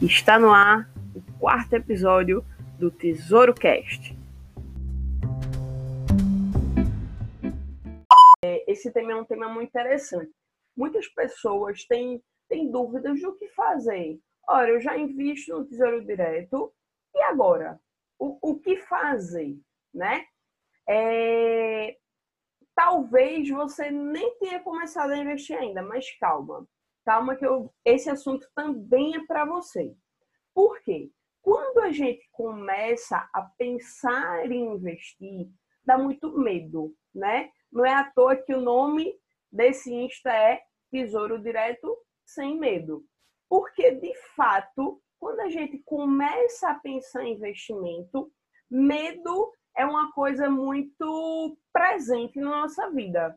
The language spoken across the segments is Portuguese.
Está no ar o quarto episódio do Tesouro Cast. É, esse tema é um tema muito interessante. Muitas pessoas têm, têm dúvidas do que fazer. Ora, eu já invisto no Tesouro Direto, e agora? O, o que fazer? Né? É, talvez você nem tenha começado a investir ainda, mas calma calma que eu, esse assunto também é para você. Por quê? Quando a gente começa a pensar em investir, dá muito medo, né? Não é à toa que o nome desse Insta é Tesouro Direto Sem Medo. Porque, de fato, quando a gente começa a pensar em investimento, medo é uma coisa muito presente na nossa vida.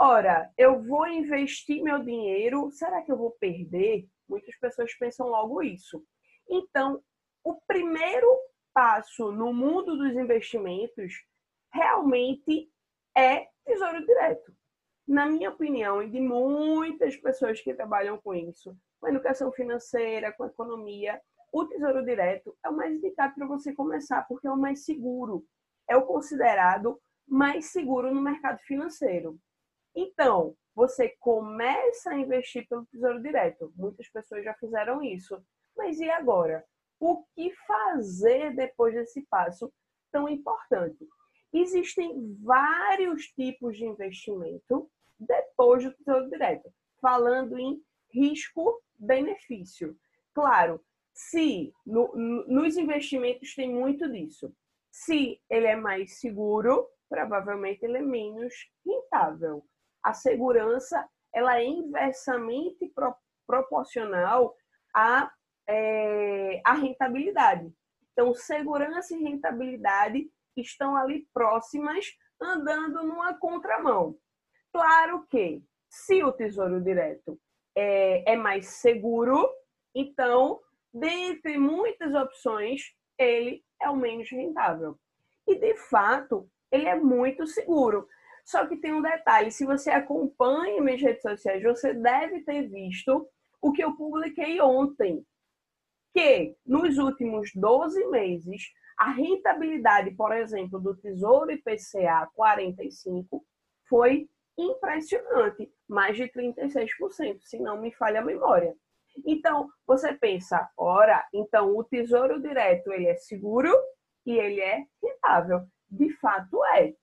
Ora, eu vou investir meu dinheiro, será que eu vou perder? Muitas pessoas pensam logo isso. Então, o primeiro passo no mundo dos investimentos realmente é tesouro direto. Na minha opinião, e de muitas pessoas que trabalham com isso, com educação financeira, com economia, o tesouro direto é o mais indicado para você começar, porque é o mais seguro. É o considerado mais seguro no mercado financeiro. Então, você começa a investir pelo Tesouro Direto. Muitas pessoas já fizeram isso. Mas e agora? O que fazer depois desse passo tão importante? Existem vários tipos de investimento depois do Tesouro Direto, falando em risco-benefício. Claro, se no, nos investimentos tem muito disso. Se ele é mais seguro, provavelmente ele é menos rentável a segurança ela é inversamente pro, proporcional à, é, à rentabilidade. Então, segurança e rentabilidade estão ali próximas, andando numa contramão. Claro que, se o Tesouro Direto é, é mais seguro, então, dentre muitas opções, ele é o menos rentável. E, de fato, ele é muito seguro. Só que tem um detalhe: se você acompanha minhas redes sociais, você deve ter visto o que eu publiquei ontem. Que nos últimos 12 meses, a rentabilidade, por exemplo, do Tesouro IPCA 45 foi impressionante, mais de 36%, se não me falha a memória. Então, você pensa, ora, então o Tesouro Direto ele é seguro e ele é rentável. De fato é.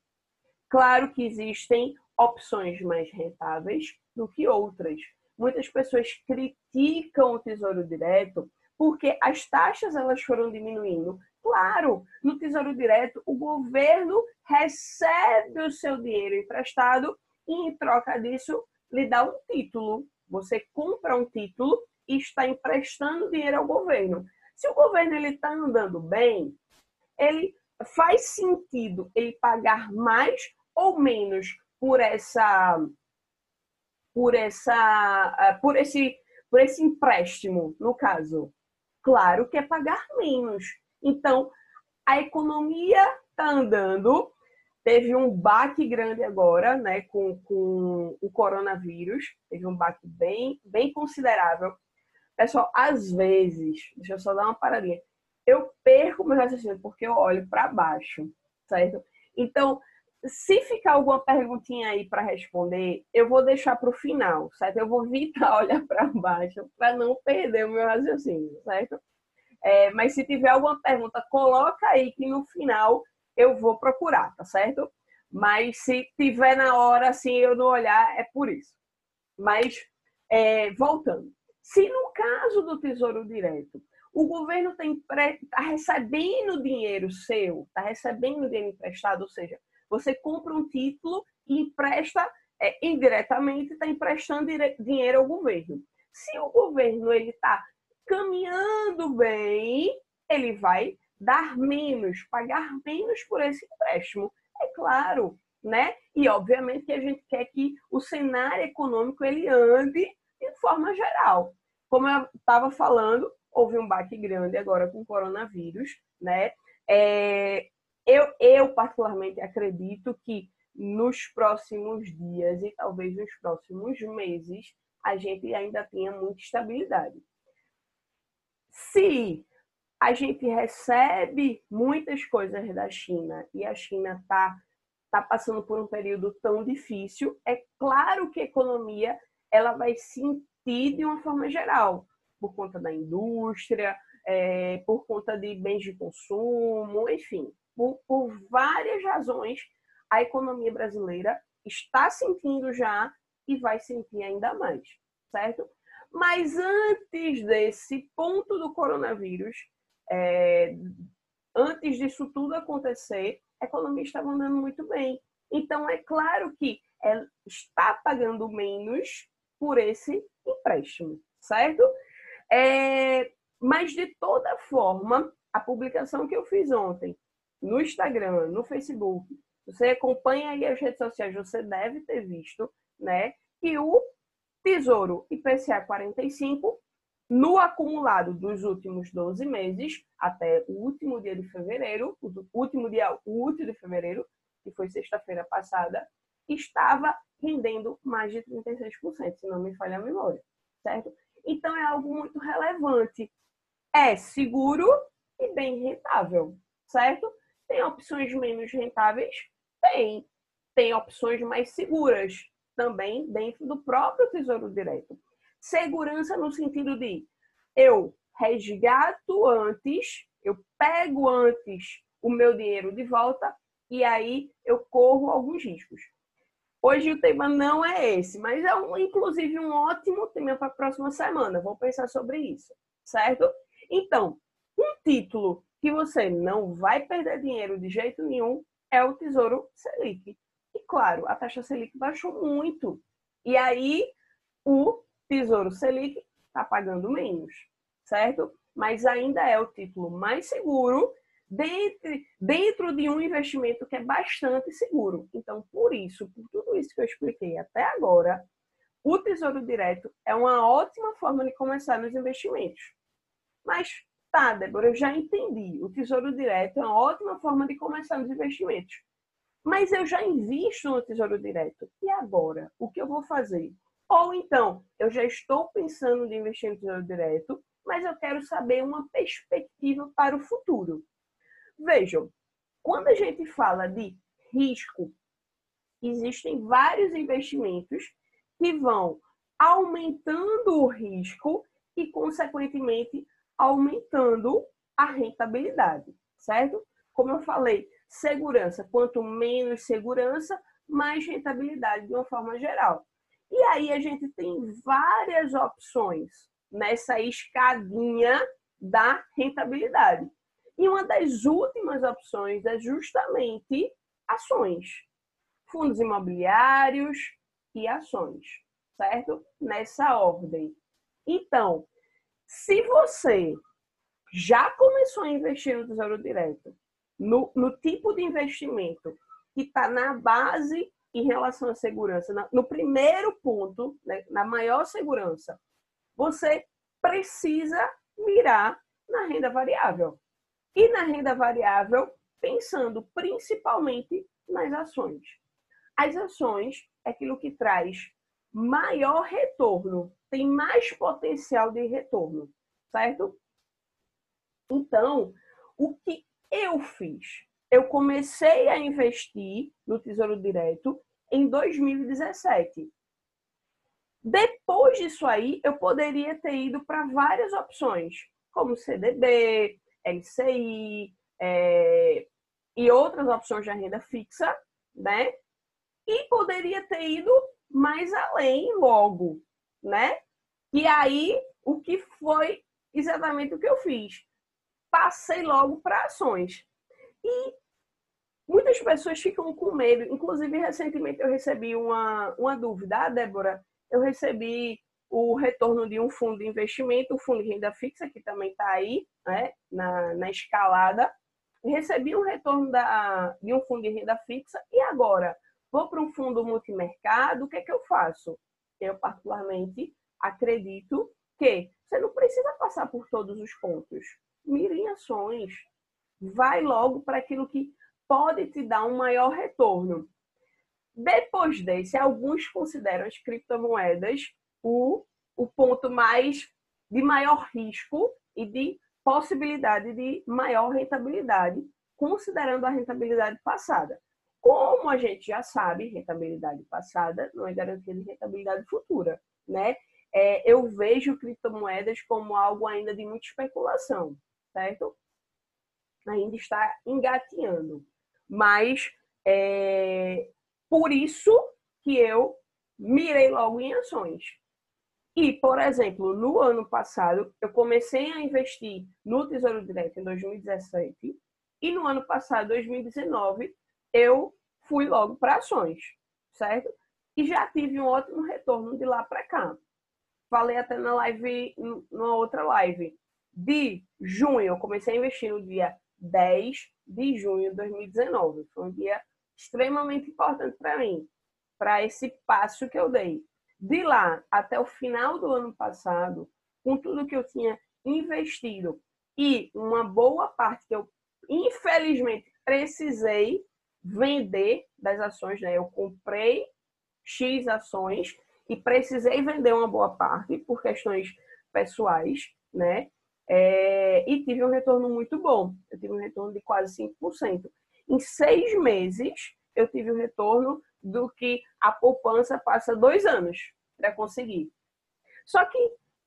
Claro que existem opções mais rentáveis do que outras. Muitas pessoas criticam o Tesouro Direto porque as taxas elas foram diminuindo. Claro, no Tesouro Direto o governo recebe o seu dinheiro emprestado e em troca disso lhe dá um título. Você compra um título e está emprestando dinheiro ao governo. Se o governo ele está andando bem, ele faz sentido ele pagar mais ou menos por essa por essa ah, por esse por esse empréstimo, no caso. Claro que é pagar menos. Então, a economia está andando, teve um baque grande agora, né, com, com o coronavírus, teve um baque bem, bem considerável. Pessoal, às vezes, deixa eu só dar uma paradinha, eu perco meu raciocínio porque eu olho para baixo, certo? Então, se ficar alguma perguntinha aí para responder, eu vou deixar para o final, certo? Eu vou evitar olhar para baixo para não perder o meu raciocínio, certo? É, mas se tiver alguma pergunta, coloca aí que no final eu vou procurar, tá certo? Mas se tiver na hora assim eu não olhar, é por isso. Mas é, voltando, se no caso do Tesouro Direto o governo está tá recebendo dinheiro seu, está recebendo dinheiro emprestado, ou seja, você compra um título e empresta é, indiretamente, está emprestando dinheiro ao governo. Se o governo ele está caminhando bem, ele vai dar menos, pagar menos por esse empréstimo. É claro, né? E obviamente que a gente quer que o cenário econômico ele ande de forma geral. Como eu estava falando, houve um baque grande agora com o coronavírus, né? É, eu, eu, particularmente, acredito que nos próximos dias e talvez nos próximos meses a gente ainda tenha muita estabilidade. Se a gente recebe muitas coisas da China e a China está tá passando por um período tão difícil, é claro que a economia ela vai sentir de uma forma geral, por conta da indústria, é, por conta de bens de consumo, enfim, por, por várias razões, a economia brasileira está sentindo já e vai sentir ainda mais, certo? Mas antes desse ponto do coronavírus, é, antes disso tudo acontecer, a economia estava andando muito bem. Então, é claro que ela está pagando menos por esse empréstimo, certo? É, mas, de toda forma, a publicação que eu fiz ontem no Instagram, no Facebook, você acompanha aí as redes sociais, você deve ter visto, né, que o Tesouro IPCA 45 no acumulado dos últimos 12 meses, até o último dia de fevereiro, o último dia útil de fevereiro, que foi sexta-feira passada, estava rendendo mais de 36%, se não me falha a memória, certo? Então é algo muito relevante. É seguro e bem rentável, certo? Tem opções menos rentáveis? Tem. Tem opções mais seguras também dentro do próprio Tesouro Direto. Segurança no sentido de eu resgato antes, eu pego antes o meu dinheiro de volta e aí eu corro alguns riscos. Hoje o tema não é esse, mas é um, inclusive um ótimo tema para a próxima semana. Vou pensar sobre isso, certo? Então, um título que você não vai perder dinheiro de jeito nenhum é o Tesouro Selic. E claro, a taxa Selic baixou muito. E aí o Tesouro Selic está pagando menos, certo? Mas ainda é o título mais seguro dentro, dentro de um investimento que é bastante seguro. Então, por isso, por tudo isso que eu expliquei até agora, o Tesouro Direto é uma ótima forma de começar nos investimentos. Mas, tá, Débora, eu já entendi. O Tesouro Direto é uma ótima forma de começar nos investimentos. Mas eu já invisto no Tesouro Direto. E agora? O que eu vou fazer? Ou então, eu já estou pensando em investir no Tesouro Direto, mas eu quero saber uma perspectiva para o futuro. Vejam, quando a gente fala de risco, existem vários investimentos que vão aumentando o risco e, consequentemente, aumentando a rentabilidade, certo? Como eu falei, segurança. Quanto menos segurança, mais rentabilidade de uma forma geral. E aí a gente tem várias opções nessa escadinha da rentabilidade. E uma das últimas opções é justamente ações, fundos imobiliários e ações, certo? Nessa ordem. Então, se você já começou a investir no Tesouro Direto, no, no tipo de investimento que está na base em relação à segurança, no primeiro ponto, né, na maior segurança, você precisa mirar na renda variável. E na renda variável, pensando principalmente nas ações. As ações é aquilo que traz maior retorno, tem mais potencial de retorno, certo? Então, o que eu fiz? Eu comecei a investir no Tesouro Direto em 2017. Depois disso aí, eu poderia ter ido para várias opções, como CDB, LCI é, e outras opções de renda fixa, né? E poderia ter ido mais além logo, né? E aí, o que foi exatamente o que eu fiz? Passei logo para ações. E muitas pessoas ficam com medo. Inclusive, recentemente eu recebi uma, uma dúvida. Ah, Débora, eu recebi o retorno de um fundo de investimento, o fundo de renda fixa, que também está aí né, na, na escalada. Recebi um retorno da, de um fundo de renda fixa e agora vou para um fundo multimercado, o que é que eu faço? Eu, particularmente, acredito que você não precisa passar por todos os pontos. Mire em ações. Vai logo para aquilo que pode te dar um maior retorno. Depois desse, alguns consideram as criptomoedas o, o ponto mais de maior risco e de possibilidade de maior rentabilidade, considerando a rentabilidade passada. Como a gente já sabe, rentabilidade passada não é garantia de rentabilidade futura, né? É, eu vejo criptomoedas como algo ainda de muita especulação, certo? Ainda está engateando. Mas é, por isso que eu mirei logo em ações. E, por exemplo, no ano passado, eu comecei a investir no Tesouro Direto em 2017 e no ano passado, 2019, eu fui logo para ações, certo? E já tive um ótimo retorno de lá para cá. Falei até na live, numa outra live. De junho, eu comecei a investir no dia 10 de junho de 2019. Foi um dia extremamente importante para mim, para esse passo que eu dei. De lá até o final do ano passado, com tudo que eu tinha investido e uma boa parte que eu, infelizmente, precisei vender das ações, né? Eu comprei X ações e precisei vender uma boa parte por questões pessoais, né? É, e tive um retorno muito bom. Eu tive um retorno de quase 5%. Em seis meses, eu tive um retorno do que a poupança passa dois anos para conseguir. Só que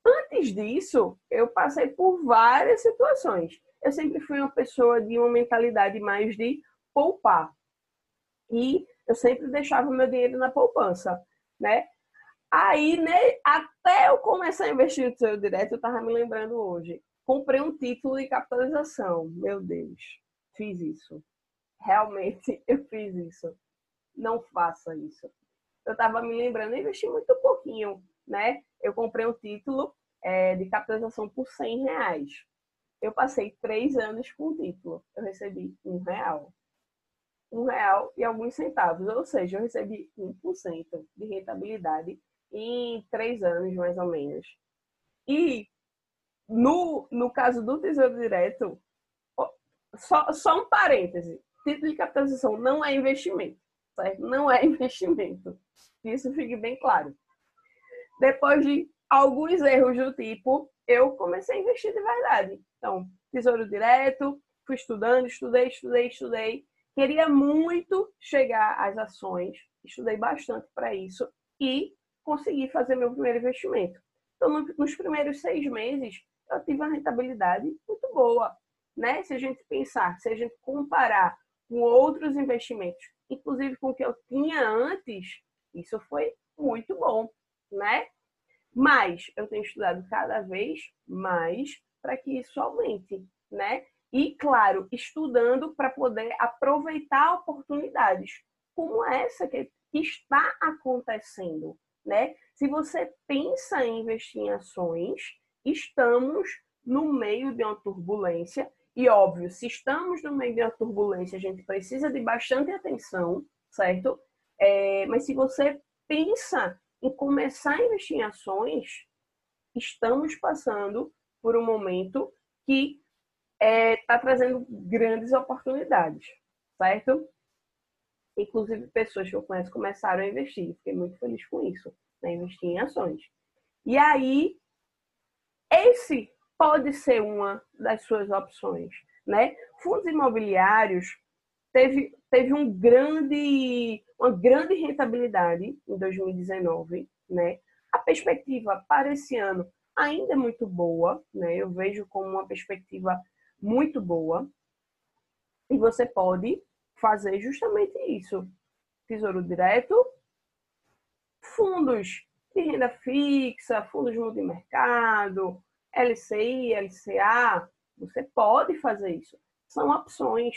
antes disso, eu passei por várias situações. Eu sempre fui uma pessoa de uma mentalidade mais de poupar. E eu sempre deixava o meu dinheiro na poupança, né? Aí, né, até eu começar a investir no seu direto, eu tava me lembrando hoje. Comprei um título de capitalização. Meu Deus, fiz isso. Realmente eu fiz isso. Não faça isso eu estava me lembrando, eu investi muito pouquinho, né? Eu comprei um título é, de capitalização por 100 reais. Eu passei três anos com o título. Eu recebi um real. Um real e alguns centavos. Ou seja, eu recebi 1% de rentabilidade em três anos, mais ou menos. E no, no caso do Tesouro Direto, só, só um parêntese. Título de capitalização não é investimento certo? Não é investimento. Isso fique bem claro. Depois de alguns erros do tipo, eu comecei a investir de verdade. Então, tesouro direto, fui estudando, estudei, estudei, estudei. Queria muito chegar às ações, estudei bastante para isso e consegui fazer meu primeiro investimento. Então, nos primeiros seis meses, eu tive uma rentabilidade muito boa. Né? Se a gente pensar, se a gente comparar com outros investimentos inclusive com o que eu tinha antes, isso foi muito bom, né? Mas eu tenho estudado cada vez mais para que isso aumente, né? E, claro, estudando para poder aproveitar oportunidades como essa que, está acontecendo, né? Se você pensa em investir em ações, estamos no meio de uma turbulência e óbvio, se estamos no meio de uma turbulência, a gente precisa de bastante atenção, certo? É, mas se você pensa em começar a investir em ações, estamos passando por um momento que está é, tá trazendo grandes oportunidades, certo? Inclusive, pessoas que eu conheço começaram a investir. Fiquei muito feliz com isso, né? investir em ações. E aí, esse pode ser uma das suas opções, né? Fundos imobiliários teve, teve um grande, uma grande rentabilidade em 2019, né? A perspectiva para esse ano ainda é muito boa, né? Eu vejo como uma perspectiva muito boa. E você pode fazer justamente isso. Tesouro direto, fundos de renda fixa, fundos multimercado, LCI, LCA, você pode fazer isso. São opções,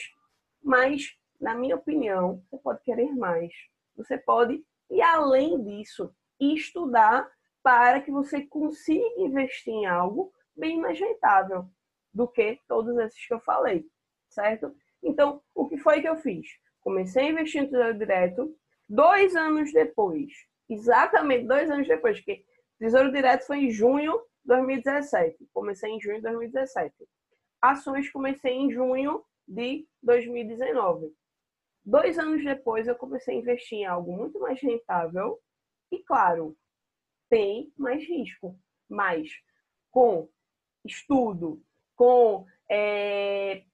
mas, na minha opinião, você pode querer mais. Você pode ir além disso estudar para que você consiga investir em algo bem mais rentável do que todos esses que eu falei, certo? Então, o que foi que eu fiz? Comecei a investir em Tesouro Direto, dois anos depois, exatamente dois anos depois, porque Tesouro Direto foi em junho 2017. Comecei em junho de 2017. Ações comecei em junho de 2019. Dois anos depois, eu comecei a investir em algo muito mais rentável e, claro, tem mais risco, mas com estudo, com é,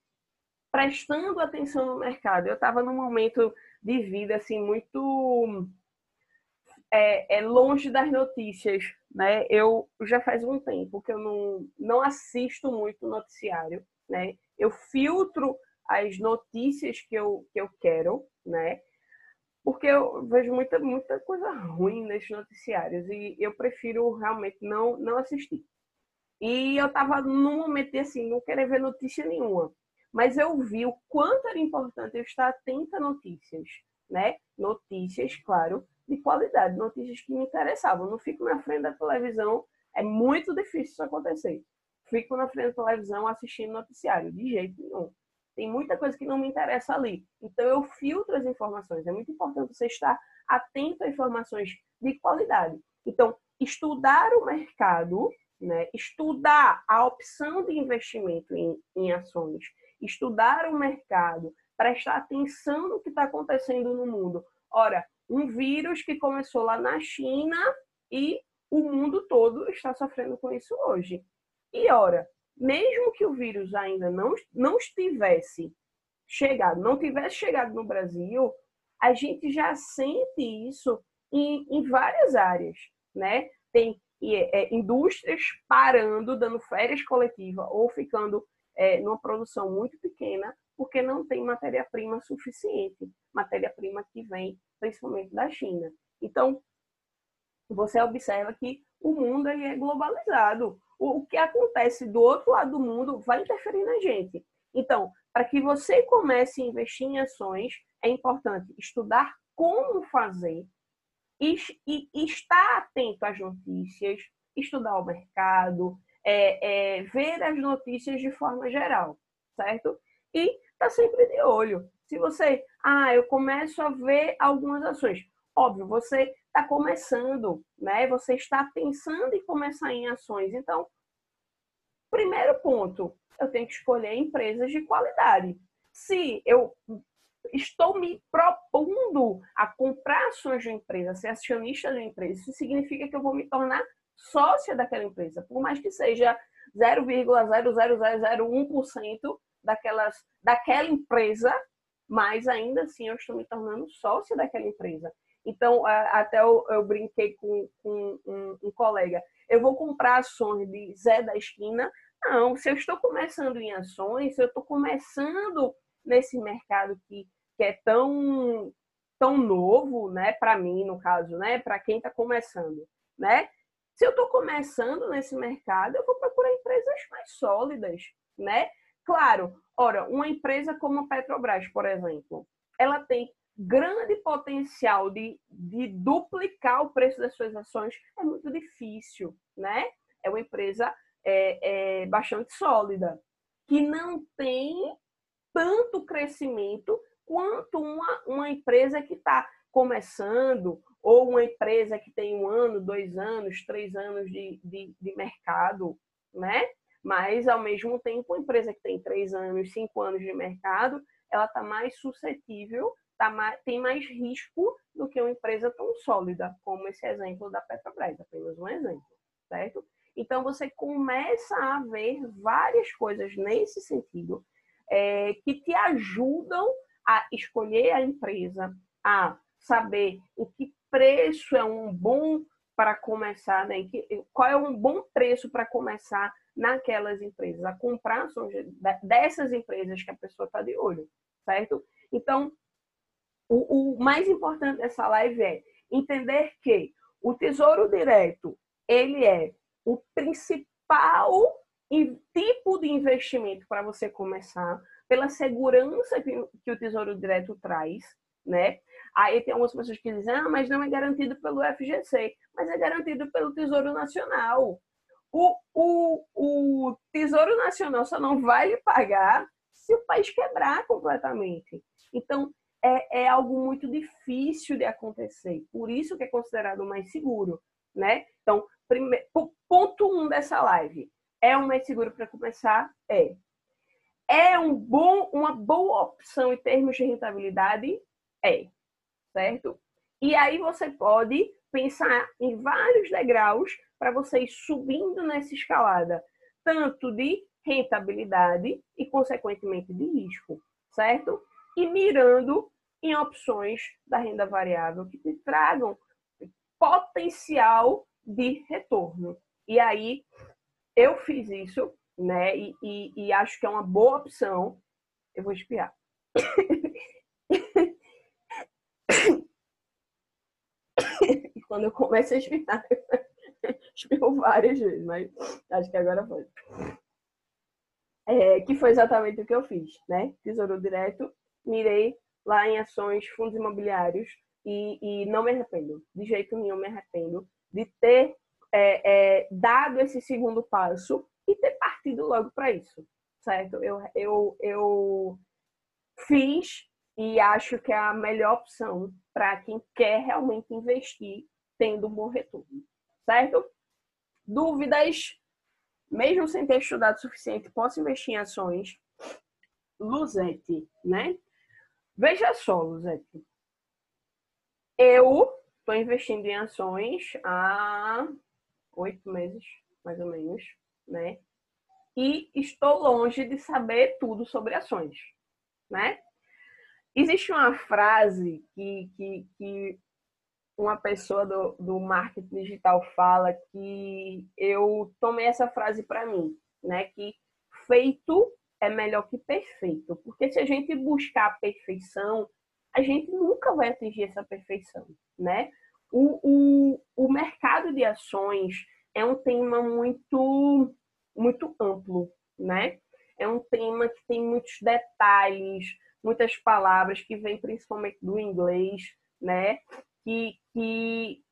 prestando atenção no mercado. Eu estava num momento de vida assim muito é, é, longe das notícias, né? Eu já faz um tempo que eu não, não assisto muito noticiário, né? Eu filtro as notícias que eu, que eu quero, né? Porque eu vejo muita, muita coisa ruim nesses noticiários e eu prefiro realmente não, não assistir. E eu estava num momento de, assim, não querer ver notícia nenhuma. Mas eu vi o quanto era importante eu estar atenta a notícias, né? Notícias, claro, de qualidade, notícias que me interessavam. Não fico na frente da televisão, é muito difícil isso acontecer. Fico na frente da televisão assistindo noticiário, de jeito nenhum. Tem muita coisa que não me interessa ali. Então eu filtro as informações. É muito importante você estar atento a informações de qualidade. Então, estudar o mercado, né? estudar a opção de investimento em, em ações, estudar o mercado, prestar atenção no que está acontecendo no mundo. Ora, um vírus que começou lá na China e o mundo todo está sofrendo com isso hoje. E ora, mesmo que o vírus ainda não, não estivesse chegado, não tivesse chegado no Brasil, a gente já sente isso em, em várias áreas, né? Tem é, indústrias parando, dando férias coletivas ou ficando é, numa produção muito pequena porque não tem matéria-prima suficiente, matéria-prima que vem principalmente da China. Então, você observa que o mundo é globalizado. O que acontece do outro lado do mundo vai interferir na gente. Então, para que você comece a investir em ações, é importante estudar como fazer e, e, e estar atento às notícias, estudar o mercado, é, é, ver as notícias de forma geral, certo? E tá sempre de olho. Se você, ah, eu começo a ver algumas ações, óbvio, você está começando, né? Você está pensando em começar em ações. Então, primeiro ponto, eu tenho que escolher empresas de qualidade. Se eu estou me propondo a comprar ações de uma empresa, ser acionista de uma empresa, isso significa que eu vou me tornar sócia daquela empresa, por mais que seja 0,00001% daquelas, daquela empresa, mas ainda assim eu estou me tornando sócia daquela empresa. Então, até eu, eu brinquei com, com um, um, colega, eu vou comprar ações de Zé da Esquina? Não, se eu estou começando em ações, se eu estou começando nesse mercado que, que é tão, tão novo, né, para mim, no caso, né, para quem está começando, né? Se eu estou começando nesse mercado, eu vou procurar empresas mais sólidas, né? Claro, ora, uma empresa como a Petrobras, por exemplo, ela tem grande potencial de, de duplicar o preço das suas ações, é muito difícil, né? É uma empresa é, é bastante sólida, que não tem tanto crescimento quanto uma, uma empresa que está começando ou uma empresa que tem um ano, dois anos, três anos de, de, de mercado, né? Mas, ao mesmo tempo, uma empresa que tem três anos, cinco anos de mercado, ela está mais suscetível, tá mais, tem mais risco do que uma empresa tão sólida, como esse exemplo da Petrobras, apenas um exemplo, certo? Então, você começa a ver várias coisas nesse sentido é, que te ajudam a escolher a empresa, a saber em que preço é um bom para começar, né? qual é um bom preço para começar naquelas empresas, a comprar dessas empresas que a pessoa está de olho, certo? Então, o, o mais importante dessa live é entender que o Tesouro Direto ele é o principal tipo de investimento para você começar, pela segurança que, que o Tesouro Direto traz, né? Aí tem algumas pessoas que dizem, ah, mas não é garantido pelo FGC, mas é garantido pelo Tesouro Nacional. O, o, o Tesouro Nacional só não vai lhe pagar se o país quebrar completamente. Então, é, é algo muito difícil de acontecer. Por isso que é considerado mais seguro, né? Então, primeiro, ponto um dessa live. É o mais seguro para começar? É. É um bom, uma boa opção em termos de rentabilidade? É certo? E aí você pode pensar em vários degraus para você ir subindo nessa escalada. tanto de rentabilidade e, consequentemente, de risco, certo? E mirando em opções da renda variável que te tragam potencial de retorno. E aí, eu fiz isso, né? E, e, e acho que é uma boa opção. Eu vou espiar. e quando eu começo a espiar, espirro várias vezes, mas acho que agora foi. É, que foi exatamente o que eu fiz, né? Tesouro direto, mirei lá em ações, fundos imobiliários e, e não me arrependo, de jeito nenhum me arrependo de ter é, é, dado esse segundo passo e ter partido logo para isso, certo? Eu, eu, eu fiz e acho que é a melhor opção para quem quer realmente investir tendo um bom retorno, certo? Dúvidas? Mesmo sem ter estudado o suficiente, posso investir em ações? Luzete, né? Veja só, Luzete. Eu estou investindo em ações há oito meses, mais ou menos, né? E estou longe de saber tudo sobre ações, né? Existe uma frase que, que, que uma pessoa do, do marketing digital fala que eu tomei essa frase para mim, né? Que feito é melhor que perfeito, porque se a gente buscar a perfeição, a gente nunca vai atingir essa perfeição, né? O, o, o mercado de ações é um tema muito, muito amplo, né? É um tema que tem muitos detalhes, muitas palavras que vêm principalmente do inglês, né? Que, que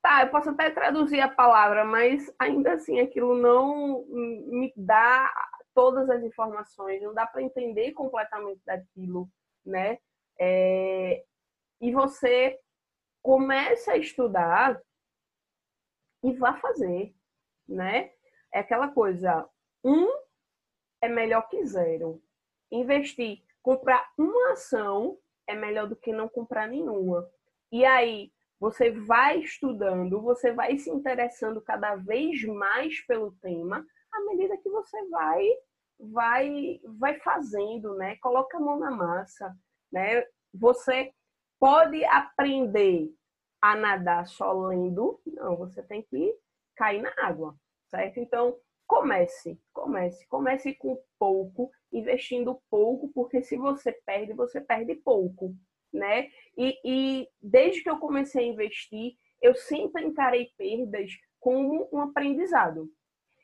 tá, eu posso até traduzir a palavra, mas ainda assim aquilo não me dá todas as informações, não dá para entender completamente daquilo, né? É, e você começa a estudar e vá fazer, né? É aquela coisa, um é melhor que zero. Investir, comprar uma ação é melhor do que não comprar nenhuma. E aí, você vai estudando, você vai se interessando cada vez mais pelo tema, à medida que você vai vai vai fazendo, né? Coloca a mão na massa, né? Você pode aprender a nadar só lendo, não, você tem que cair na água, certo? Então, comece, comece, comece com pouco, investindo pouco, porque se você perde, você perde pouco, né? E, e desde que eu comecei a investir, eu sempre encarei perdas como um aprendizado.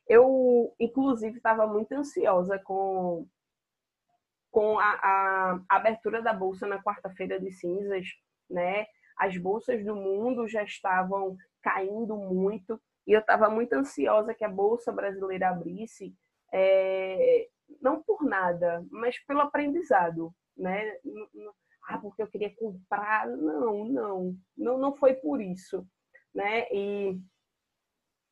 Eu, inclusive, estava muito ansiosa com com a, a abertura da bolsa na quarta-feira de cinzas, né? As bolsas do mundo já estavam caindo muito e eu estava muito ansiosa que a bolsa brasileira abrisse, é, não por nada, mas pelo aprendizado, né? Ah, porque eu queria comprar? Não, não, não, não foi por isso, né? E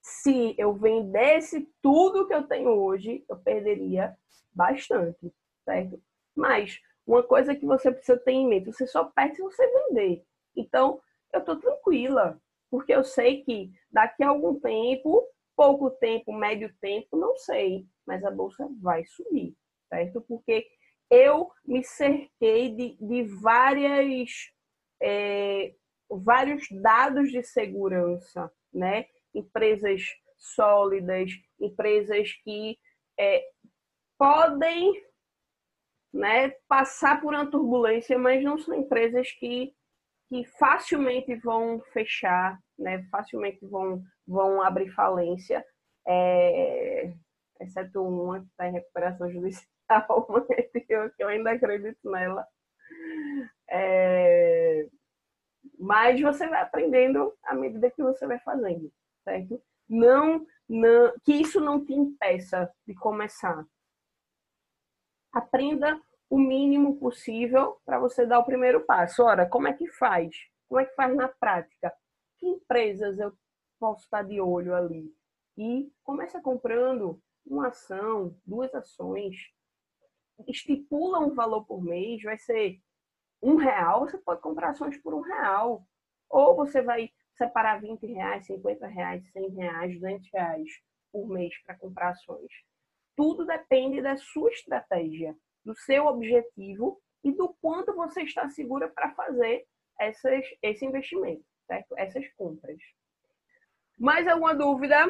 se eu vendesse tudo que eu tenho hoje, eu perderia bastante, certo? Mas uma coisa que você precisa ter em mente, você só perde se você vender. Então, eu estou tranquila, porque eu sei que daqui a algum tempo, pouco tempo, médio tempo, não sei, mas a bolsa vai subir, certo? Porque eu me cerquei de, de várias, é, vários dados de segurança, né? Empresas sólidas, empresas que é, podem né, passar por uma turbulência, mas não são empresas que, que facilmente vão fechar, né, facilmente vão, vão abrir falência, é, exceto uma que está em recuperação judicial, que eu, que eu ainda acredito nela. É, mas você vai aprendendo à medida que você vai fazendo, certo? Não, não, que isso não te impeça de começar, aprenda o mínimo possível para você dar o primeiro passo. Ora, como é que faz? Como é que faz na prática? Que empresas eu posso estar de olho ali? E começa comprando uma ação, duas ações, estipula um valor por mês, vai ser um real, você pode comprar ações por um real. Ou você vai separar 20 reais, 50 reais, 100 reais, 200 reais. por mês para comprar ações. Tudo depende da sua estratégia, do seu objetivo e do quanto você está segura para fazer essas, esse investimento, certo? Essas compras. Mais alguma dúvida?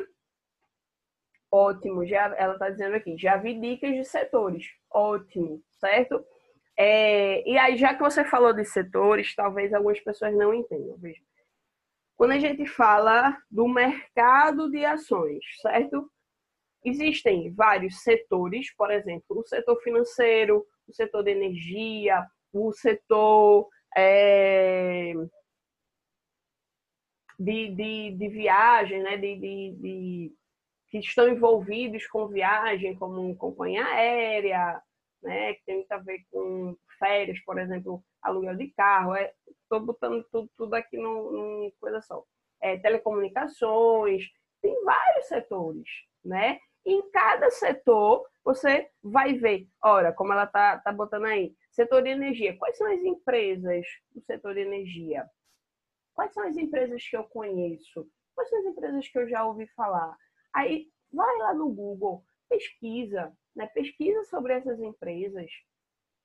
Ótimo, já, ela está dizendo aqui, já vi dicas de setores. Ótimo, certo? É, e aí, já que você falou de setores, talvez algumas pessoas não entendam. Veja. Quando a gente fala do mercado de ações, certo? Existem vários setores, por exemplo, o setor financeiro, o setor de energia, o setor é, de, de, de viagem, né? de, de, de, que estão envolvidos com viagem, como companhia aérea, né? que tem muito a ver com férias, por exemplo, aluguel de carro. Estou é, botando tudo, tudo aqui numa coisa só. É, telecomunicações, tem vários setores, né? em cada setor você vai ver, ora, como ela tá, tá botando aí, setor de energia. Quais são as empresas do setor de energia? Quais são as empresas que eu conheço? Quais são as empresas que eu já ouvi falar? Aí vai lá no Google, pesquisa, né? Pesquisa sobre essas empresas.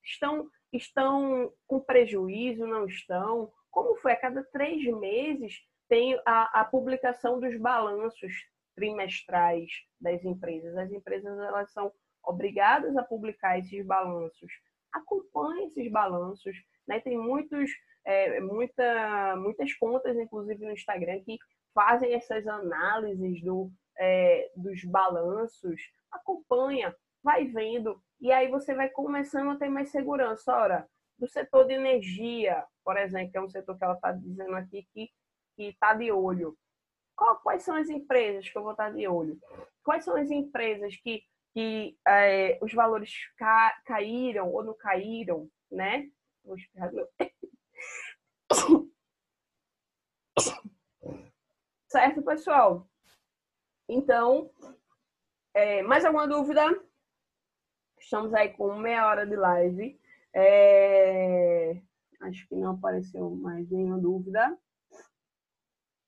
Estão, estão com prejuízo, não estão? Como foi? A cada três meses tem a, a publicação dos balanços trimestrais das empresas. As empresas elas são obrigadas a publicar esses balanços. Acompanhe esses balanços. Né? Tem muitos, é, muita, muitas contas, inclusive no Instagram, que fazem essas análises do, é, dos balanços. Acompanha, vai vendo. E aí você vai começando a ter mais segurança. Ora, do setor de energia, por exemplo, que é um setor que ela está dizendo aqui que está de olho qual, quais são as empresas que eu vou estar de olho? Quais são as empresas que, que é, os valores ca, caíram ou não caíram, né? Vou esperar meu... Certo, pessoal? Então, é, mais alguma dúvida? Estamos aí com meia hora de live. É, acho que não apareceu mais nenhuma dúvida.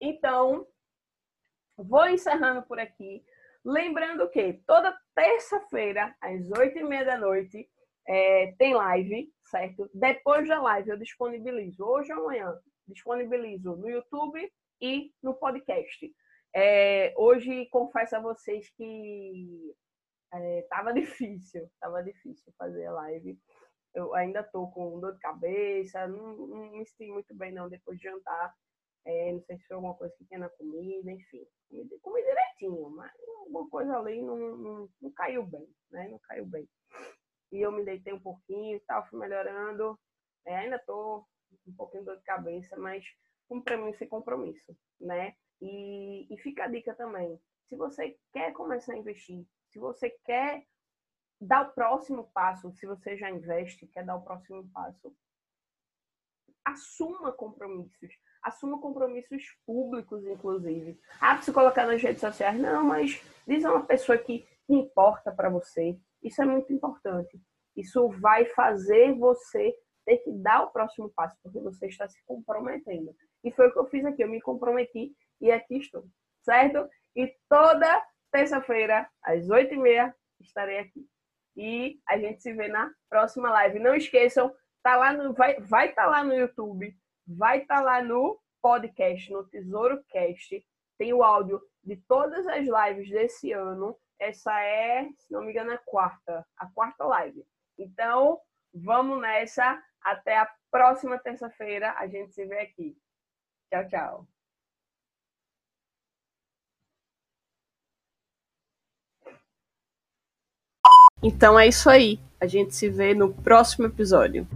Então, Vou encerrando por aqui. Lembrando que toda terça-feira, às oito e meia da noite, é, tem live, certo? Depois da live eu disponibilizo, hoje ou amanhã, disponibilizo no YouTube e no podcast. É, hoje confesso a vocês que é, tava difícil, tava difícil fazer a live. Eu ainda tô com dor de cabeça, não, não me senti muito bem não depois de jantar. É, não sei se foi alguma coisa que tinha na comida, enfim. Comi, direitinho, mas alguma coisa ali não, não, não, caiu bem, né? Não caiu bem. E eu me deitei um pouquinho e tal, fui melhorando. É, ainda tô um pouquinho de dor de cabeça, mas compromisso e compromisso, né? E, e fica a dica também. Se você quer começar a investir, se você quer dar o próximo passo, se você já investe, quer dar o próximo passo, assuma compromissos assuma compromissos públicos, inclusive. Ah, se colocar nas redes sociais, não, mas diz a uma pessoa que importa para você. Isso é muito importante. Isso vai fazer você ter que dar o próximo passo, porque você está se comprometendo. E foi o que eu fiz aqui. Eu me comprometi e aqui estou, certo? E toda terça-feira, às oito e meia, estarei aqui. E a gente se vê na próxima live. Não esqueçam, tá lá no, vai vai tá lá no YouTube vai estar tá lá no podcast, no Tesouro Cast. Tem o áudio de todas as lives desse ano. Essa é, se não me engano, a quarta, a quarta live. Então, vamos nessa. Até a próxima terça-feira. A gente se vê aqui. Tchau, tchau. Então é isso aí. A gente se vê no próximo episódio.